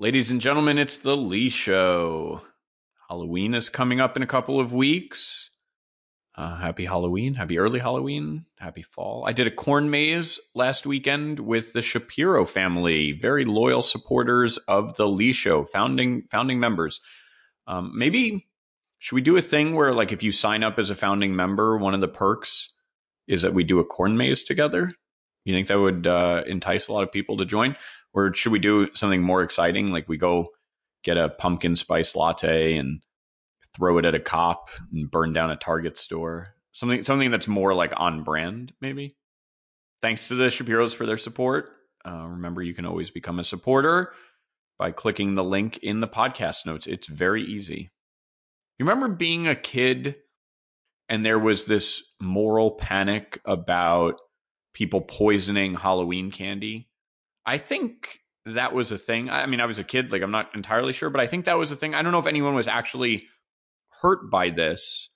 Ladies and gentlemen, it's the Lee Show. Halloween is coming up in a couple of weeks. Uh, happy Halloween, happy early Halloween, happy fall. I did a corn maze last weekend with the Shapiro family, very loyal supporters of the Lee Show, founding founding members. Um, maybe should we do a thing where, like, if you sign up as a founding member, one of the perks is that we do a corn maze together? You think that would uh, entice a lot of people to join? Or should we do something more exciting? Like we go get a pumpkin spice latte and throw it at a cop and burn down a Target store. Something something that's more like on brand, maybe. Thanks to the Shapiros for their support. Uh, remember, you can always become a supporter by clicking the link in the podcast notes. It's very easy. You remember being a kid and there was this moral panic about people poisoning Halloween candy? I think that was a thing. I mean, I was a kid, like I'm not entirely sure, but I think that was a thing. I don't know if anyone was actually hurt by this,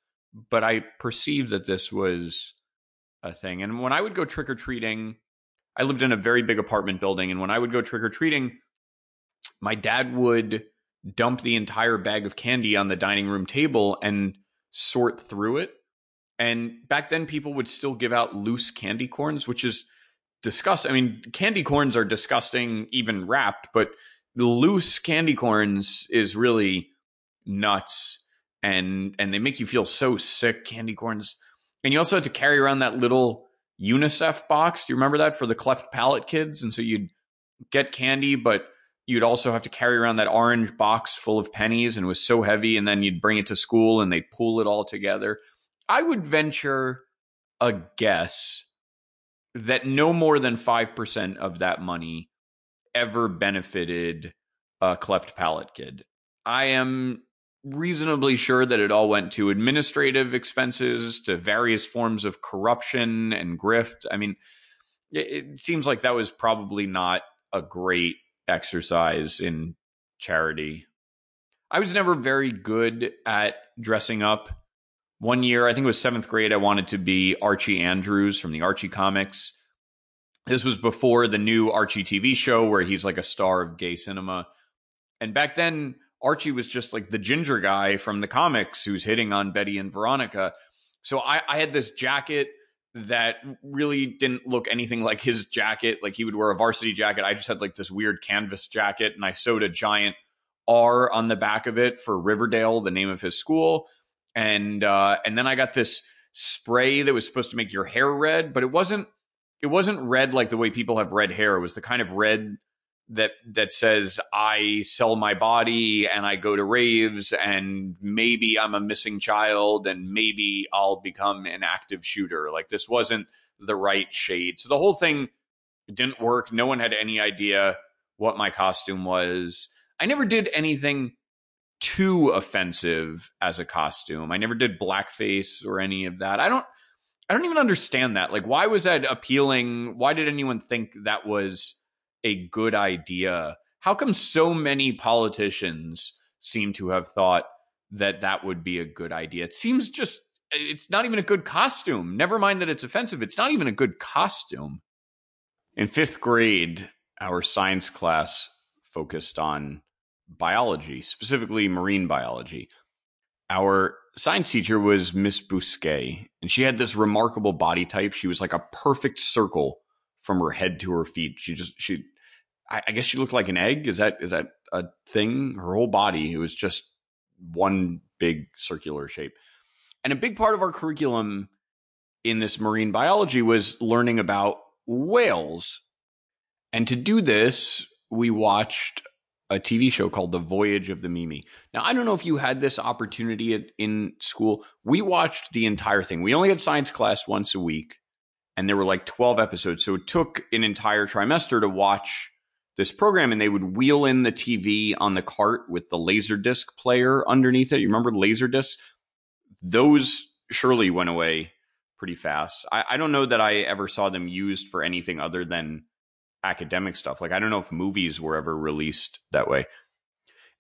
but I perceived that this was a thing. And when I would go trick or treating, I lived in a very big apartment building, and when I would go trick or treating, my dad would dump the entire bag of candy on the dining room table and sort through it. And back then, people would still give out loose candy corns, which is disgusting. I mean, candy corns are disgusting, even wrapped, but loose candy corns is really nuts, and and they make you feel so sick. Candy corns, and you also had to carry around that little UNICEF box. Do you remember that for the cleft palate kids? And so you'd get candy, but you'd also have to carry around that orange box full of pennies, and it was so heavy. And then you'd bring it to school, and they'd pull it all together. I would venture a guess that no more than 5% of that money ever benefited a cleft palate kid. I am reasonably sure that it all went to administrative expenses, to various forms of corruption and grift. I mean, it, seems like that was probably not a great exercise in charity. I was never very good at dressing up one year, I think it was seventh grade, I wanted to be Archie Andrews from the Archie comics. This was before the new Archie TV show where he's like a star of gay cinema. And back then, Archie was just like the ginger guy from the comics who's hitting on Betty and Veronica. So I, I had this jacket that really didn't look anything like his jacket. Like he would wear a varsity jacket. I just had like this weird canvas jacket and I sewed a giant R on the back of it for Riverdale, the name of his school and uh, and then I got this spray that was supposed to make your hair red, but it wasn't. It wasn't red like the way people have red hair. It was the kind of red that that says I sell my body and I go to raves and maybe I'm a missing child and maybe I'll become an active shooter. Like this wasn't the right shade. So the whole thing didn't work. No one had any idea what my costume was. I never did anything too offensive as a costume. I never did blackface or any of that. I don't I don't even understand that. Like why was that appealing? Why did anyone think that was a good idea? How come so many politicians seem to have thought that that would be a good idea? It seems just it's not even a good costume. Never mind that it's offensive. It's not even a good costume. In 5th grade, our science class focused on biology, specifically marine biology. Our science teacher was Miss Bousquet, and she had this remarkable body type. She was like a perfect circle from her head to her feet. She just she I, guess she looked like an egg. Is that is that a thing? Her whole body, it was just one big circular shape. And a big part of our curriculum in this marine biology was learning about whales. And to do this, we watched a TV show called The Voyage of the Mimi. Now, I don't know if you had this opportunity at, in school. We watched the entire thing. We only had science class once a week, and there were like 12 episodes. So it took an entire trimester to watch this program, and they would wheel in the TV on the cart with the laser disc player underneath it. You remember laser discs? Those surely went away pretty fast. I, I don't know that I ever saw them used for anything other than academic stuff. Like I don't know if movies were ever released that way.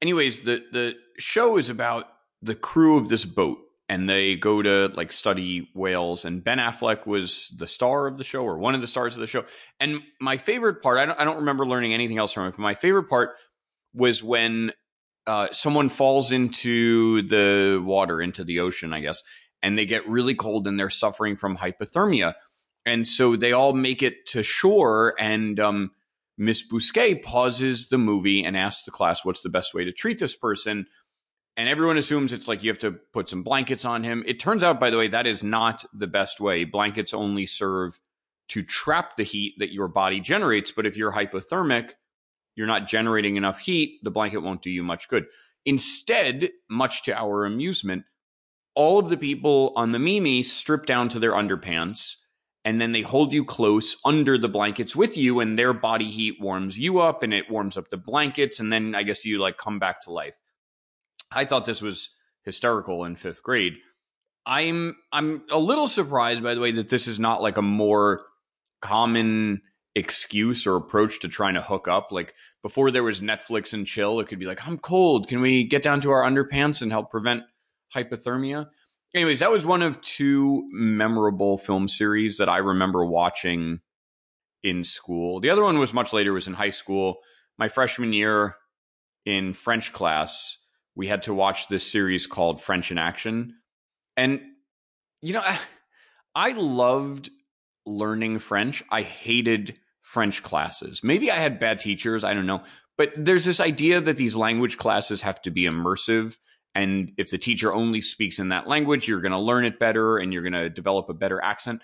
Anyways, the the show is about the crew of this boat and they go to like study whales and Ben Affleck was the star of the show or one of the stars of the show. And my favorite part, I don't I don't remember learning anything else from it, but my favorite part was when uh, someone falls into the water, into the ocean, I guess, and they get really cold and they're suffering from hypothermia. And so they all make it to shore, and um, Miss Bousquet pauses the movie and asks the class, What's the best way to treat this person? And everyone assumes it's like you have to put some blankets on him. It turns out, by the way, that is not the best way. Blankets only serve to trap the heat that your body generates. But if you're hypothermic, you're not generating enough heat, the blanket won't do you much good. Instead, much to our amusement, all of the people on the Mimi strip down to their underpants and then they hold you close under the blankets with you and their body heat warms you up and it warms up the blankets and then I guess you like come back to life. I thought this was hysterical in 5th grade. I'm I'm a little surprised by the way that this is not like a more common excuse or approach to trying to hook up. Like before there was Netflix and chill, it could be like, I'm cold. Can we get down to our underpants and help prevent hypothermia? Anyways, that was one of two memorable film series that I remember watching in school. The other one was much later, was in high school. My freshman year in French class, we had to watch this series called French in Action. And, you know, I loved learning French. I hated French classes. Maybe I had bad teachers, I don't know. But there's this idea that these language classes have to be immersive. And if the teacher only speaks in that language, you're going to learn it better and you're going to develop a better accent.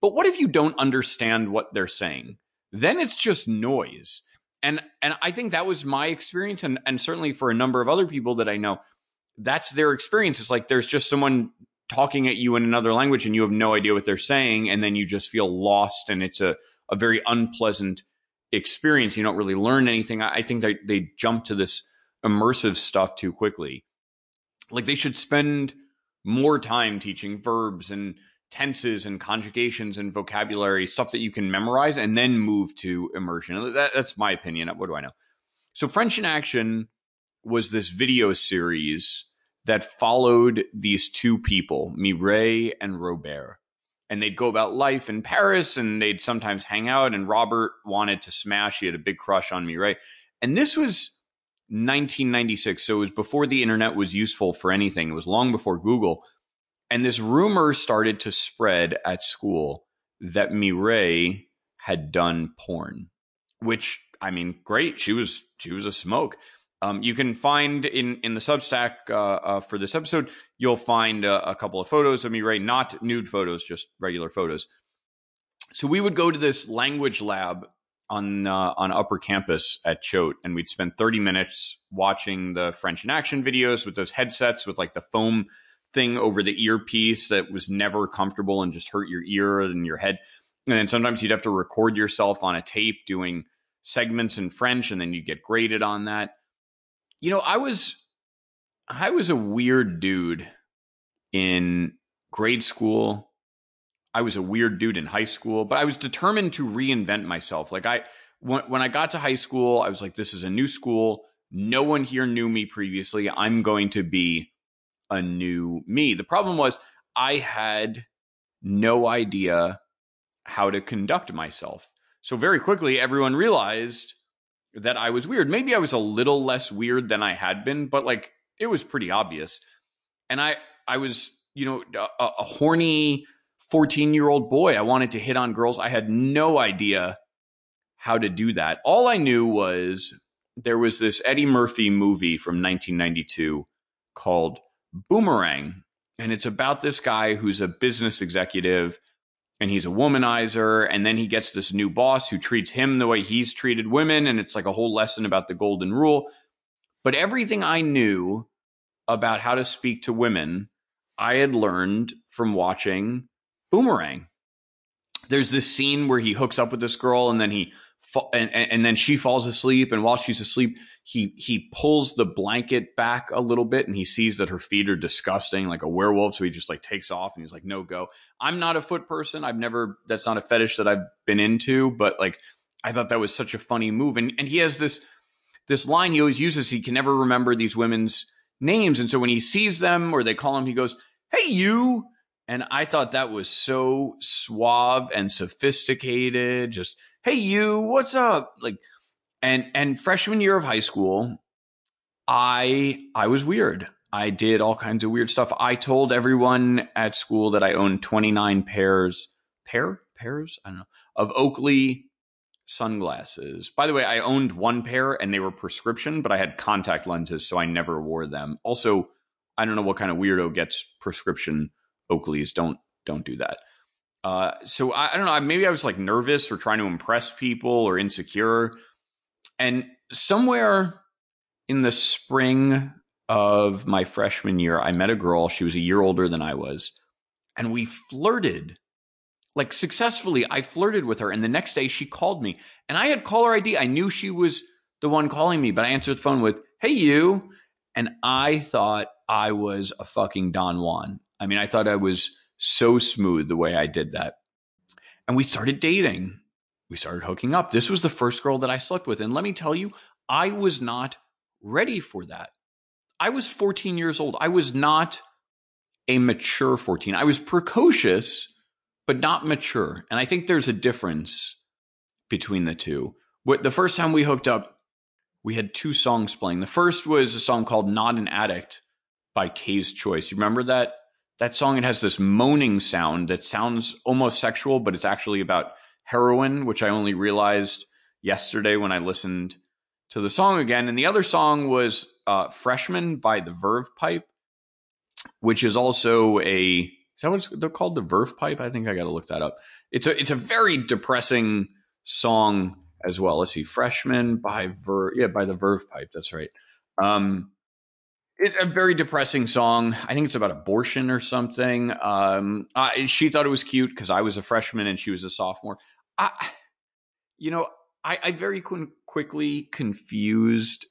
But what if you don't understand what they're saying? Then it's just noise. And and I think that was my experience and and certainly for a number of other people that I know, that's their experience. It's like there's just someone talking at you in another language and you have no idea what they're saying and then you just feel lost and it's a a very unpleasant experience. You don't really learn anything. I, I think they, they jump to this immersive stuff too quickly. Like they should spend more time teaching verbs and tenses and conjugations and vocabulary, stuff that you can memorize, and then move to immersion. That, that's my opinion. What do I know? So, French in Action was this video series that followed these two people, Mireille and Robert and they'd go about life in Paris and they'd sometimes hang out. And Robert wanted to smash. He had a big crush on Mireille. And this was 1996. So it was before the internet was useful for anything. It was long before Google. And this rumor started to spread at school that Mireille had done porn, which I mean, great. She was she was a smoke. Um, you can find in in the Substack uh, uh, for this episode, you'll find a, a couple of photos of Mireille, not nude photos, just regular photos. So we would go to this language lab on uh, on upper campus at Choate, and we'd spend 30 minutes watching the French in action videos with those headsets with like the foam thing over the earpiece that was never comfortable and just hurt your ear and your head. And then sometimes you'd have to record yourself on a tape doing segments in French, and then you'd get graded on that you know, I was I was a weird dude in grade school. I was a weird dude in high school, but I was determined to reinvent myself. Like I when when I got to high school, I was like this is a new school. No one here knew me previously. I'm going to be a new me. The problem was I had no idea how to conduct myself. So very quickly everyone realized that I was weird. Maybe I was a little less weird than I had been, but like it was pretty obvious. And I I was, you know, a, a horny 14-year-old boy. I wanted to hit on girls. I had no idea how to do that. All I knew was there was this Eddie Murphy movie from 1992 called Boomerang, and it's about this guy who's a business executive and he's a womanizer and then he gets this new boss who treats him the way he's treated women and it's like a whole lesson about the golden rule but everything i knew about how to speak to women i had learned from watching boomerang. There's this scene where he hooks up with this girl and then he and, and then she falls asleep. And while she's asleep he he pulls the blanket back a little bit and he sees that her feet are disgusting like a werewolf. So he just like takes off and he's like no go. I'm not a foot person. I've never that's not a fetish that i've been into but like i thought that was such a funny move. And and he has this this line he always uses he can never remember these women's names. And so when he sees them or they call him he goes hey you and i thought that was so suave and sophisticated just hey you what's up like and and freshman year of high school, I I was weird. I did all kinds of weird stuff. I told everyone at school that I owned 29 pairs, pair pairs, I don't know, of Oakley sunglasses. By the way, I owned one pair and they were prescription, but I had contact lenses, so I never wore them. Also, I don't know what kind of weirdo gets prescription Oakleys. Don't don't do that. Uh, so I, I don't know. Maybe I was like nervous or trying to impress people or insecure. And somewhere in the spring of my freshman year, I met a girl. She was a year older than I was, and we flirted like successfully. I flirted with her, and the next day she called me, and I had caller ID. I knew she was the one calling me, but I answered the phone with "Hey, you," and I thought I was a fucking Don Juan. I mean, I thought I was so smooth the way I did that, and we started dating. We started hooking up. This was the first girl that I slept with, and let me tell you, I was not ready for that. I was 14 years old. I was not a mature 14. I was precocious, but not mature. And I think there's a difference between the two. The first time we hooked up, we had two songs playing. The first was a song called Not an Addict by K's Choice. You remember that? That song, it has this moaning sound that sounds almost sexual, but it's actually about heroin, which I only realized yesterday when I listened to the song again. And the other song was uh, Freshman by the Verve Pipe, which is also a is that what they're called? The Verve Pipe? I think I got to look that up. It's a it's a very depressing song as well. Let's see, Freshman by Verve, yeah, by the Verve Pipe. That's right. Um, it's a very depressing song. I think it's about abortion or something. Um, I, she thought it was cute because I was a freshman and she was a sophomore. I, you know, I, I very qu- quickly confused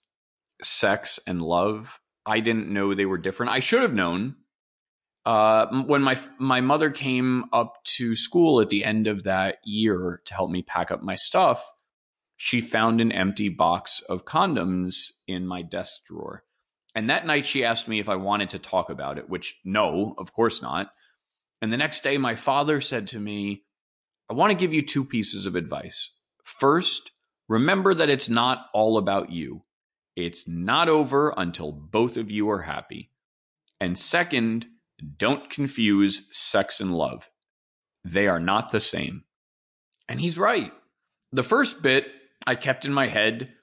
sex and love. I didn't know they were different. I should have known. Uh, when my my mother came up to school at the end of that year to help me pack up my stuff, she found an empty box of condoms in my desk drawer. And that night she asked me if I wanted to talk about it, which no, of course not. And the next day my father said to me, I want to give you two pieces of advice. First, remember that it's not all about you. It's not over until both of you are happy. And second, don't confuse sex and love. They are not the same. And he's right. The first bit I kept in my head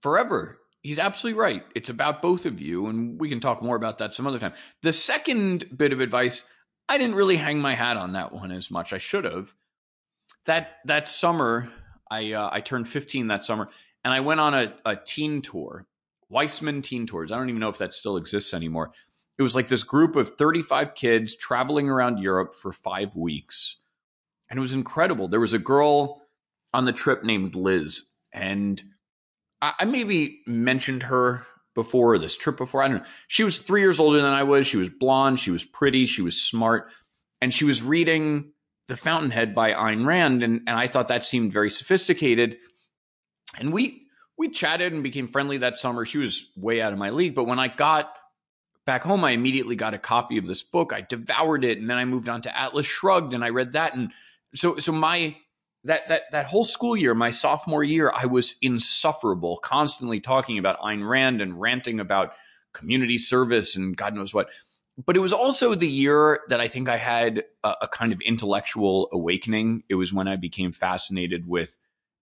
forever. He's absolutely right. It's about both of you, and we can talk more about that some other time. The second bit of advice, I didn't really hang my hat on that one as much. I should have. That that summer, I uh, I turned 15 that summer, and I went on a, a teen tour, Weissman Teen Tours. I don't even know if that still exists anymore. It was like this group of 35 kids traveling around Europe for five weeks, and it was incredible. There was a girl on the trip named Liz, and I, maybe mentioned her before this trip before. I don't know. She was three years older than I was. She was blonde. She was pretty. She was smart, and she was reading the Fountainhead by Ayn Rand, and, and I thought that seemed very sophisticated. And we we chatted and became friendly that summer. She was way out of my league, but when I got back home, I immediately got a copy of this book. I devoured it, and then I moved on to Atlas Shrugged, and I read that. And so, so my that that that whole school year, my sophomore year, I was insufferable, constantly talking about Ayn Rand and ranting about community service and God knows what but it was also the year that I think I had a, a, kind of intellectual awakening. It was when I became fascinated with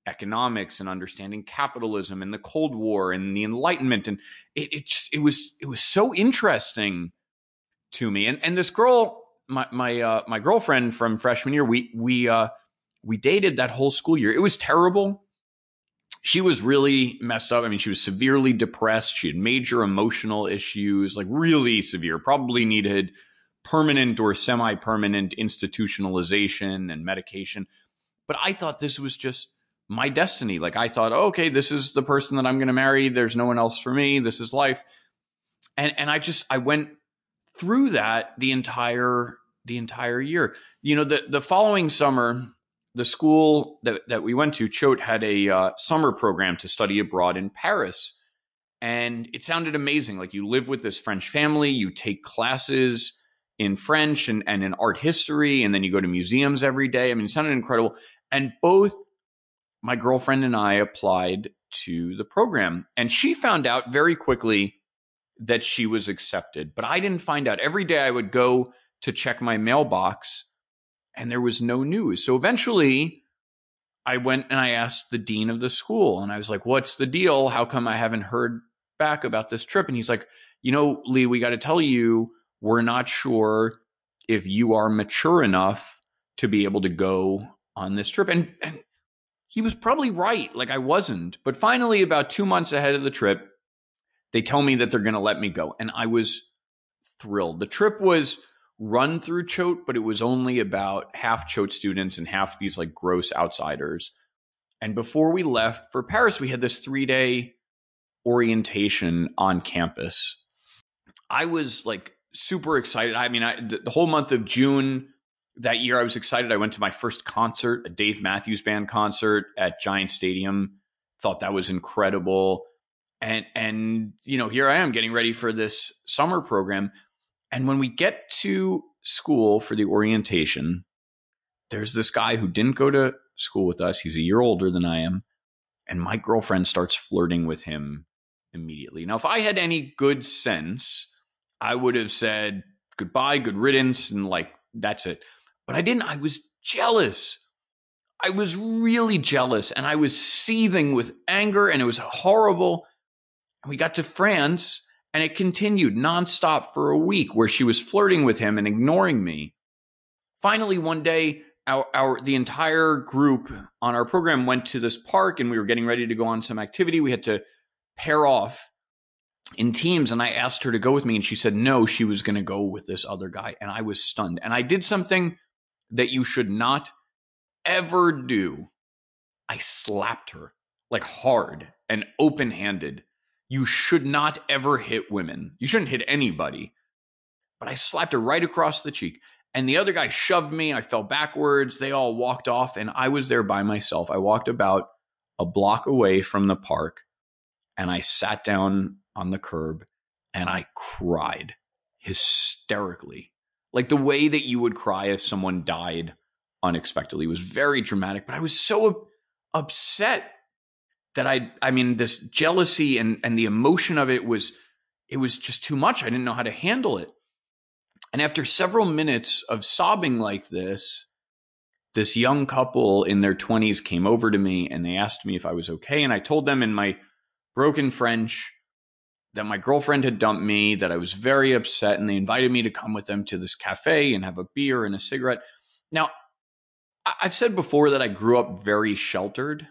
economics and understanding capitalism and the Cold War and the Enlightenment, and it, it just it was it was so interesting to me. And and this girl, my my uh, my girlfriend from freshman year, we we uh, we dated that whole school year. It was terrible she was really messed up. I mean, she was severely depressed. She had major emotional issues, like really severe, probably needed permanent or semi permanent institutionalization and medication. But I thought this was just my destiny. Like, I thought, oh, okay, this is the person that I'm going to marry. There's no one else for me. This is life. And, and I just, I went through that the entire, the entire year. You know, the, the following summer, the school that, that we went to, Choate, had a uh, summer program to study abroad in Paris. And it sounded amazing. Like you live with this French family, you take classes in French and, and in art history, and then you go to museums every day. I mean, it sounded incredible. And both my girlfriend and I applied to the program. And she found out very quickly that she was accepted, but I didn't find out. Every day I would go to check my mailbox and there was no news. So eventually I went and I asked the dean of the school and I was like, what's the deal? How come I haven't heard back about this trip? And he's like, you know, Lee, we got to tell you, we're not sure if you are mature enough to be able to go on this trip. And, and he was probably right. Like I wasn't. But finally, about two months ahead of the trip, they tell me that they're going to let me go. And I was thrilled. The trip was run through Choate, but it was only about half Choate students and half these like gross outsiders. And before we left for Paris, we had this three day orientation on campus. I was like super excited. I mean, I, the whole month of June that year, I was excited. I went to my first concert, a Dave Matthews Band concert at Giant Stadium. Thought that was incredible and and you know here i am getting ready for this summer program and when we get to school for the orientation there's this guy who didn't go to school with us. He's a year older than i am. And my girlfriend starts flirting with him immediately. Now if i had any good sense i would have said goodbye good riddance and like that's it. But i didn't. I was jealous. I was really jealous and I was seething with anger and it was horrible. And we got to France and it continued nonstop for a week where she was flirting with him and ignoring me. Finally, one day, our, our the entire group on our program went to this park and we were getting ready to go on some activity. We had to pair off in teams and I asked her to go with me and she said no, she was going to go with this other guy and I was stunned. And I did something that you should not ever do. I slapped her like hard and open-handed you should not ever hit women. You shouldn't hit anybody. But I slapped her right across the cheek. And the other guy shoved me. I fell backwards. They all walked off, and I was there by myself. I walked about a block away from the park and I sat down on the curb and I cried hysterically. Like the way that you would cry if someone died unexpectedly it was very dramatic, but I was so upset that I I mean this jealousy and and the emotion of it was it was just too much. I didn't know how to handle it. And after several minutes of sobbing like this, this young couple in their 20s came over to me and they asked me if I was okay and I told them in my broken French that my girlfriend had dumped me, that I was very upset and they invited me to come with them to this cafe and have a beer and a cigarette. Now, I've said before that I grew up very sheltered.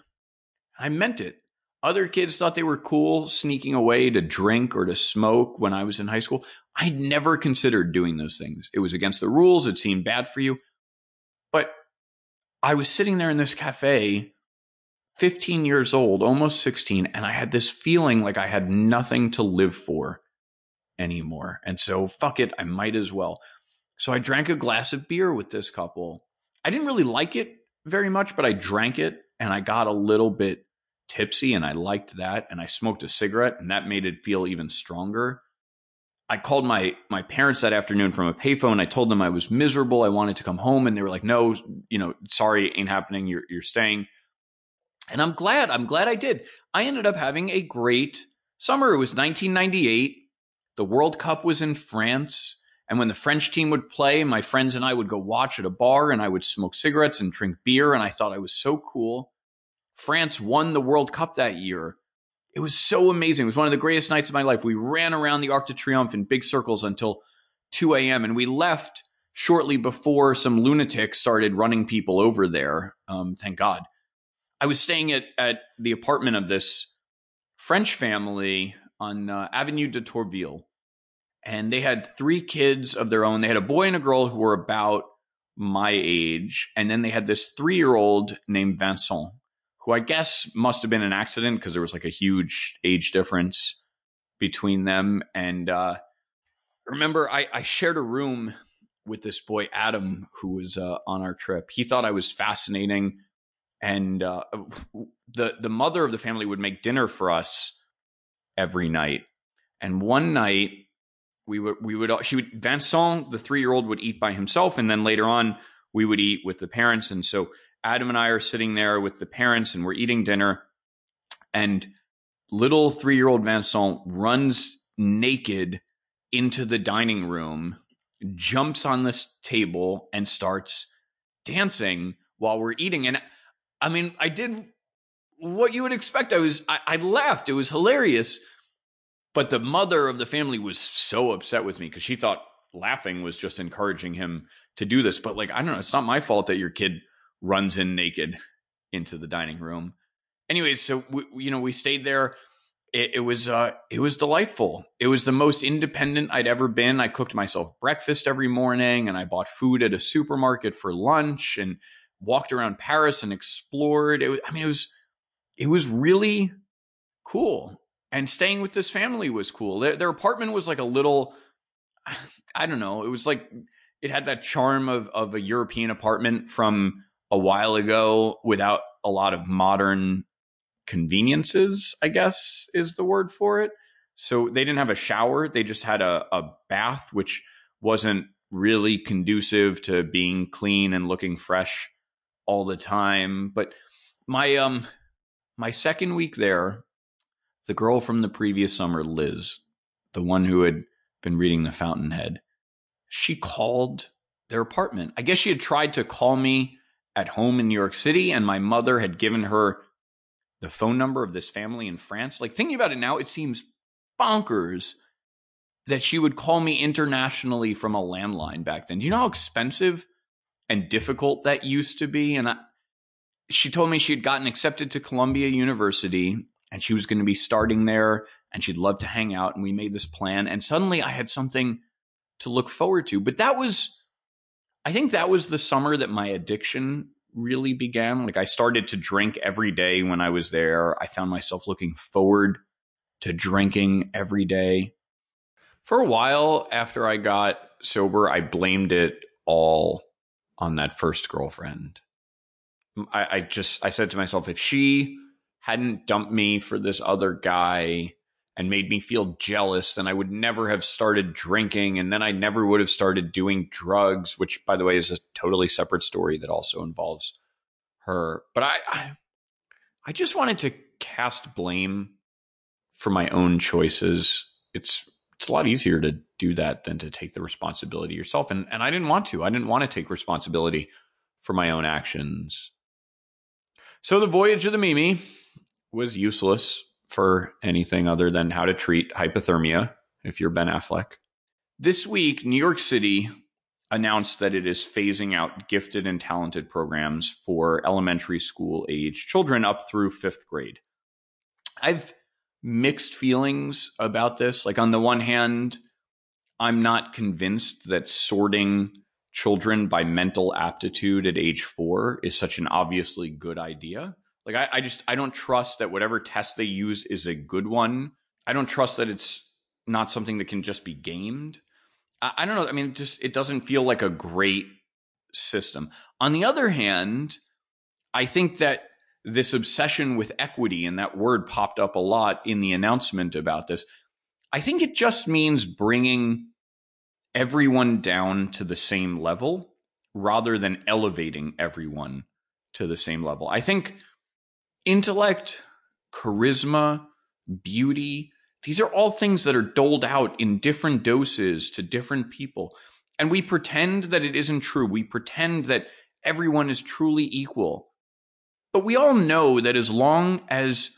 I meant it. Other kids thought they were cool sneaking away to drink or to smoke when I was in high school. I'd never considered doing those things. It was against the rules. It seemed bad for you. But I was sitting there in this cafe, 15 years old, almost 16, and I had this feeling like I had nothing to live for anymore. And so, fuck it, I might as well. So I drank a glass of beer with this couple. I didn't really like it very much, but I drank it and I got a little bit tipsy and I liked that. And I smoked a cigarette and that made it feel even stronger. I called my my parents that afternoon from a payphone. I told them I was miserable. I wanted to come home, and they were like, "No, you know, sorry, ain't happening. You're you're staying." And I'm glad. I'm glad I did. I ended up having a great summer. It was 1998. The World Cup was in France. And when the French team would play, my friends and I would go watch at a bar and I would smoke cigarettes and drink beer. And I thought I was so cool. France won the World Cup that year. It was so amazing. It was one of the greatest nights of my life. We ran around the Arc de Triomphe in big circles until 2 a.m. and we left shortly before some lunatics started running people over there. Um, thank God. I was staying at, at the apartment of this French family on uh, Avenue de Tourville. And they had three kids of their own. They had a boy and a girl who were about my age. And then they had this three year old named Vincent who I guess must have been an accident because there was like a huge age difference between them. And uh, remember, I, I shared a room with this boy Adam who was uh, on our trip. He thought I was fascinating, and uh, the the mother of the family would make dinner for us every night. And one night we would we would she would Vincent the three year old would eat by himself, and then later on we would eat with the parents. And so Adam and I are sitting there with the parents and we're eating dinner. And little three year old Vincent runs naked into the dining room, jumps on this table, and starts dancing while we're eating. And I mean, I did what you would expect. I was, I, I laughed. It was hilarious. But the mother of the family was so upset with me because she thought laughing was just encouraging him to do this. But like, I don't know, it's not my fault that your kid runs in naked into the dining room. Anyways, so we, you know, we stayed there. It, it was uh, it was delightful. It was the most independent I'd ever been. I cooked myself breakfast every morning, and I bought food at a supermarket for lunch, and walked around Paris and explored. It was, I mean, it was it was really cool. And staying with this family was cool. Their, their apartment was like a little, I don't know. It was like it had that charm of of a European apartment from a while ago without a lot of modern conveniences, I guess is the word for it. So they didn't have a shower, they just had a, a bath, which wasn't really conducive to being clean and looking fresh all the time. But my um my second week there, the girl from the previous summer, Liz, the one who had been reading The Fountainhead, she called their apartment. I guess she had tried to call me at home in New York City, and my mother had given her the phone number of this family in France. Like thinking about it now, it seems bonkers that she would call me internationally from a landline back then. Do you know how expensive and difficult that used to be? And I, she told me she had gotten accepted to Columbia University and she was going to be starting there and she'd love to hang out. And we made this plan. And suddenly I had something to look forward to. But that was, I think that was the summer that my addiction really began. Like I started to drink every day when I was there. I found myself looking forward to drinking every day. For a while after I got sober, I blamed it all on that first girlfriend. I, I just, I said to myself, if she hadn't dumped me for this other guy, and made me feel jealous, then I would never have started drinking. And then I never would have started doing drugs, which, by the way, is a totally separate story that also involves her. But I, I, I just wanted to cast blame for my own choices. It's, it's a lot easier to do that than to take the responsibility yourself. And, and I didn't want to. I didn't want to take responsibility for my own actions. So the voyage of the Mimi was useless for anything other than how to treat hypothermia if you're Ben Affleck. This week, New York City announced that it is phasing out gifted and talented programs for elementary school age children up through fifth grade. I've mixed feelings about this. Like, on the one hand, I'm not convinced that sorting children by mental aptitude at age four is such an obviously good idea. Like I, I just I don't trust that whatever test they use is a good one. I don't trust that it's not something that can just be gamed. I, I don't know. I mean, it just it doesn't feel like a great system. On the other hand, I think that this obsession with equity and that word popped up a lot in the announcement about this. I think it just means bringing everyone down to the same level rather than elevating everyone to the same level. I think intellect, charisma, beauty, these are all things that are doled out in different doses to different people. And we pretend that it isn't true. We pretend that everyone is truly equal. But we all know that as long as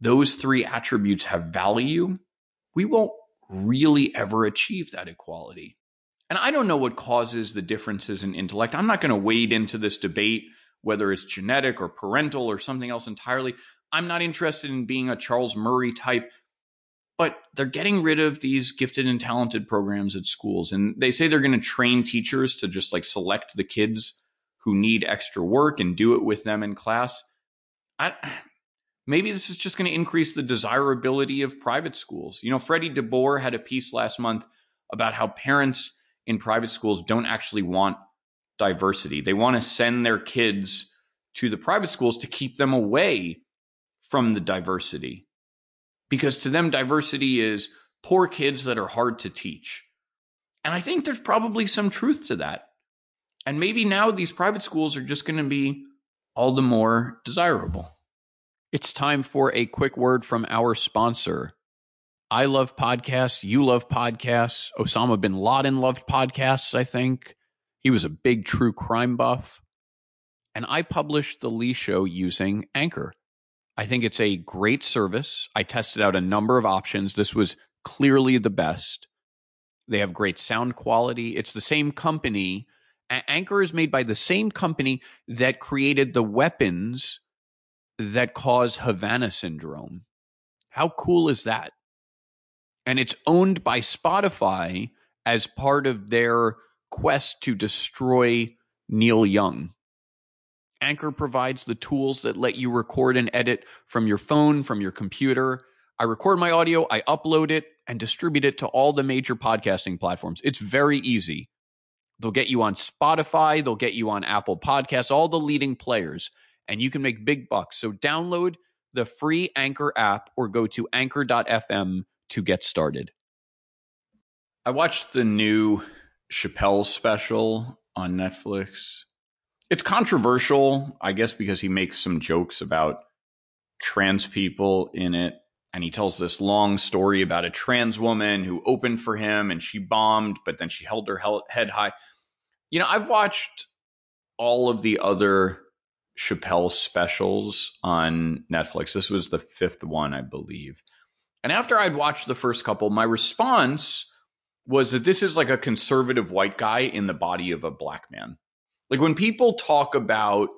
those three attributes have value, we won't really ever achieve that equality. And I don't know what causes the differences in intellect. I'm not going to wade into this debate whether it's genetic or parental or something else entirely. I'm not interested in being a Charles Murray type, but they're getting rid of these gifted and talented programs at schools. And they say they're going to train teachers to just like select the kids who need extra work and do it with them in class. I, maybe this is just going to increase the desirability of private schools. You know, Freddie DeBoer had a piece last month about how parents in private schools don't actually want diversity. They want to send their kids to the private schools to keep them away from the diversity. Because to them, diversity is poor kids that are hard to teach. And I think there's probably some truth to that. And maybe now these private schools are just going to be all the more desirable. It's time for a quick word from our sponsor. I love podcasts. You love podcasts. Osama bin Laden loved podcasts, I think. He was a big true crime buff. And I published The Lee Show using Anchor. I think it's a great service. I tested out a number of options. This was clearly the best. They have great sound quality. It's the same company. Anchor is made by the same company that created the weapons that cause Havana syndrome. How cool is that? And it's owned by Spotify as part of their quest to destroy Neil Young. Anchor provides the tools that let you record and edit from your phone, from your computer. I record my audio, I upload it, and distribute it to all the major podcasting platforms. It's very easy. They'll get you on Spotify, they'll get you on Apple Podcasts, all the leading players, and you can make big bucks. So download the free Anchor app or go to anchor.fm to get started. I watched the new Chappelle special on Netflix it's controversial, I guess, because he makes some jokes about trans people in it. And he tells this long story about a trans woman who opened for him and she bombed, but then she held her head high. You know, I've watched all of the other Chappelle specials on Netflix. This was the fifth one, I believe. And after I'd watched the first couple, my response was that this is like a conservative white guy in the body of a black man. Like when people talk about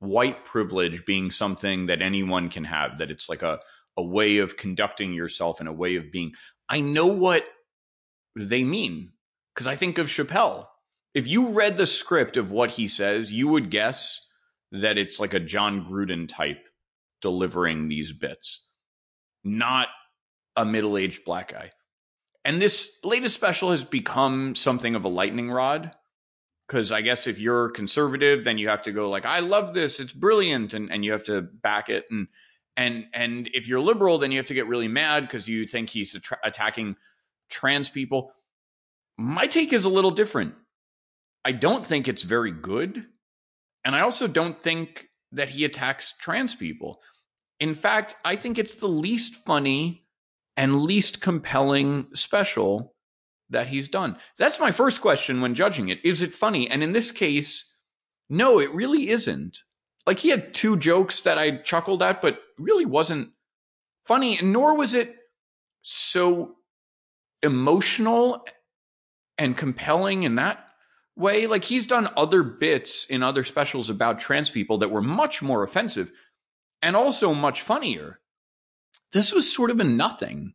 white privilege being something that anyone can have, that it's like a, a way of conducting yourself and a way of being, I know what they mean. Because I think of Chappelle. If you read the script of what he says, you would guess that it's like a Jon Gruden type delivering these bits, not a middle aged black guy. And this latest special has become something of a lightning rod because I guess if you're conservative, then you have to go like, I love this, it's brilliant, and and you have to back it, and and and if you're liberal, then you have to get really mad because you think he's attacking trans people. My take is a little different. I don't think it's very good, and I also don't think that he attacks trans people. In fact, I think it's the least funny and least compelling special that he's done? That's my first question when judging it. Is it funny? And in this case, no, it really isn't. Like he had two jokes that I chuckled at, but really wasn't funny, nor was it so emotional and compelling in that way. Like he's done other bits in other specials about trans people that were much more offensive and also much funnier. This was sort of a nothing.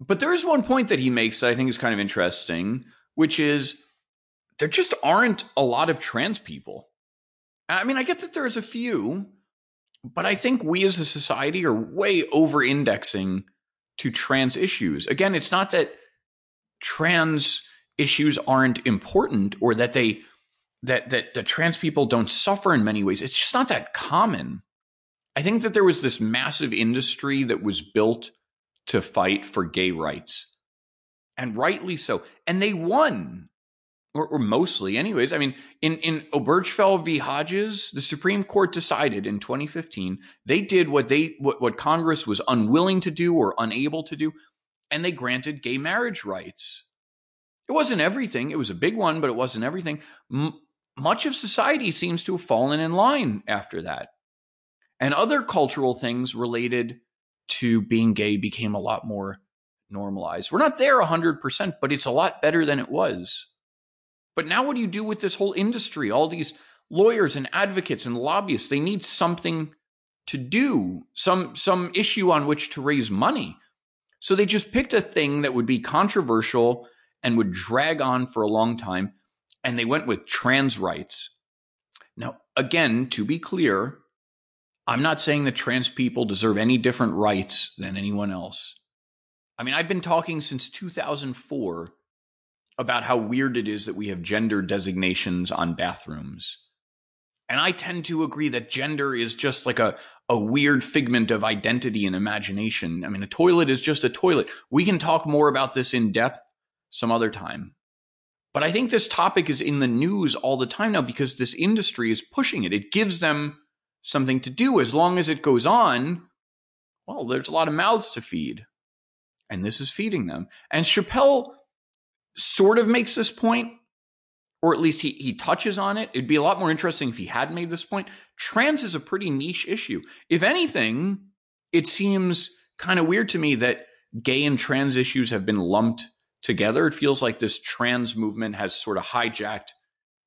But there is one point that he makes that I think is kind of interesting, which is there just aren't a lot of trans people. I mean, I get that there's a few, but I think we as a society are way over indexing to trans issues. Again, it's not that trans issues aren't important or that they that that the trans people don't suffer in many ways. It's just not that common. I think that there was this massive industry that was built to fight for gay rights. And rightly so. And they won. Or, or, mostly, anyways. I mean, in, in Obergefell v. Hodges, the Supreme Court decided in 2015 they did what they what, what Congress was unwilling to do or unable to do, and they granted gay marriage rights. It wasn't everything. It was a big one, but it wasn't everything. M- much of society seems to have fallen in line after that. And other cultural things related to being gay became a lot more normalized. We're not there 100%, but it's a lot better than it was. But now, what do you do with this whole industry? All these lawyers and advocates and lobbyists, they need something to do, some, some issue on which to raise money. So they just picked a thing that would be controversial and would drag on for a long time. And they went with trans rights. Now, again, to be clear, I'm not saying that trans people deserve any different rights than anyone else. I mean, I've been talking since 2004 about how weird it is that we have gender designations on bathrooms. And I tend to agree that gender is just like a, a weird figment of identity and imagination. I mean, a toilet is just a toilet. We can talk more about this in depth some other time. But I think this topic is in the news all the time now because this industry is pushing it. It gives them something to do. As long as it goes on, well, there's a lot of mouths to feed. and this is feeding them. And Chappelle sort of makes this point, or at least he, he touches on it. It'd be a lot more interesting if he had made this point. Trans is a pretty niche issue. If anything, it seems kind of weird to me that gay and trans issues have been lumped together. It feels like this trans movement has sort of hijacked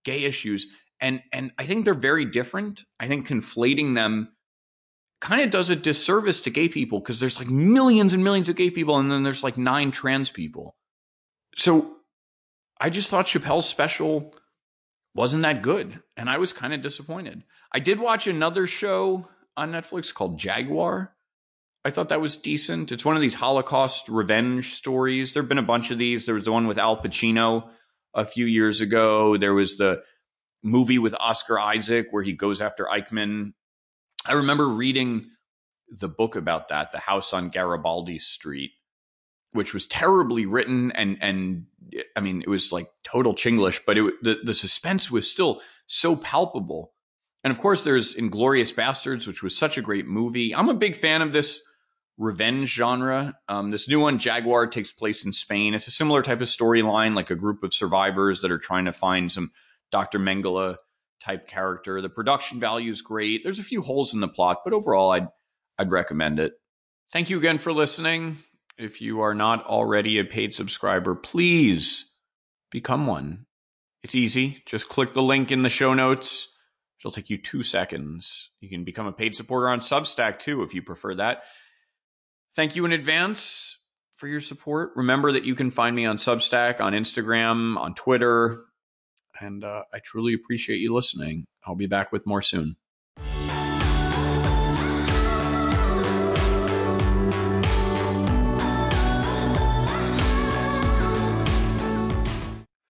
gay issues. And and I think they're very different. I think conflating them kind of does a disservice to gay people because there's like millions and millions of gay people and then there's like nine trans people. So I just thought Chappelle's special wasn't that good and I was kind of disappointed. I did watch another show on Netflix called Jaguar I thought that was decent. It's one of these Holocaust revenge stories. There have been a bunch of these. There was the one with Al Pacino a few years ago. There was the movie with Oscar Isaac where he goes after Eichmann. I remember reading the book about that, The House on Garibaldi Street, which was terribly written and and I mean it was like total Chinglish, but it the, the suspense was still so palpable. And of course, there's Inglourious Basterds, which was such a great movie. I'm a big fan of this revenge genre. Um, this new one, Jaguar, takes place in Spain. It's a similar type of storyline, like a group of survivors that are trying to find some Dr. Mengele type character. The production value is great. There's a few holes in the plot, but overall, I'd I'd recommend it. Thank you again for listening. If you are not already a paid subscriber, please become one. It's easy. Just click the link in the show notes. It'll take you two seconds. You can become a paid supporter on Substack too, if you prefer that. Thank you in advance for your support. Remember that you can find me on Substack, on Instagram, on Twitter, and uh, I truly appreciate you listening. I'll be back with more soon.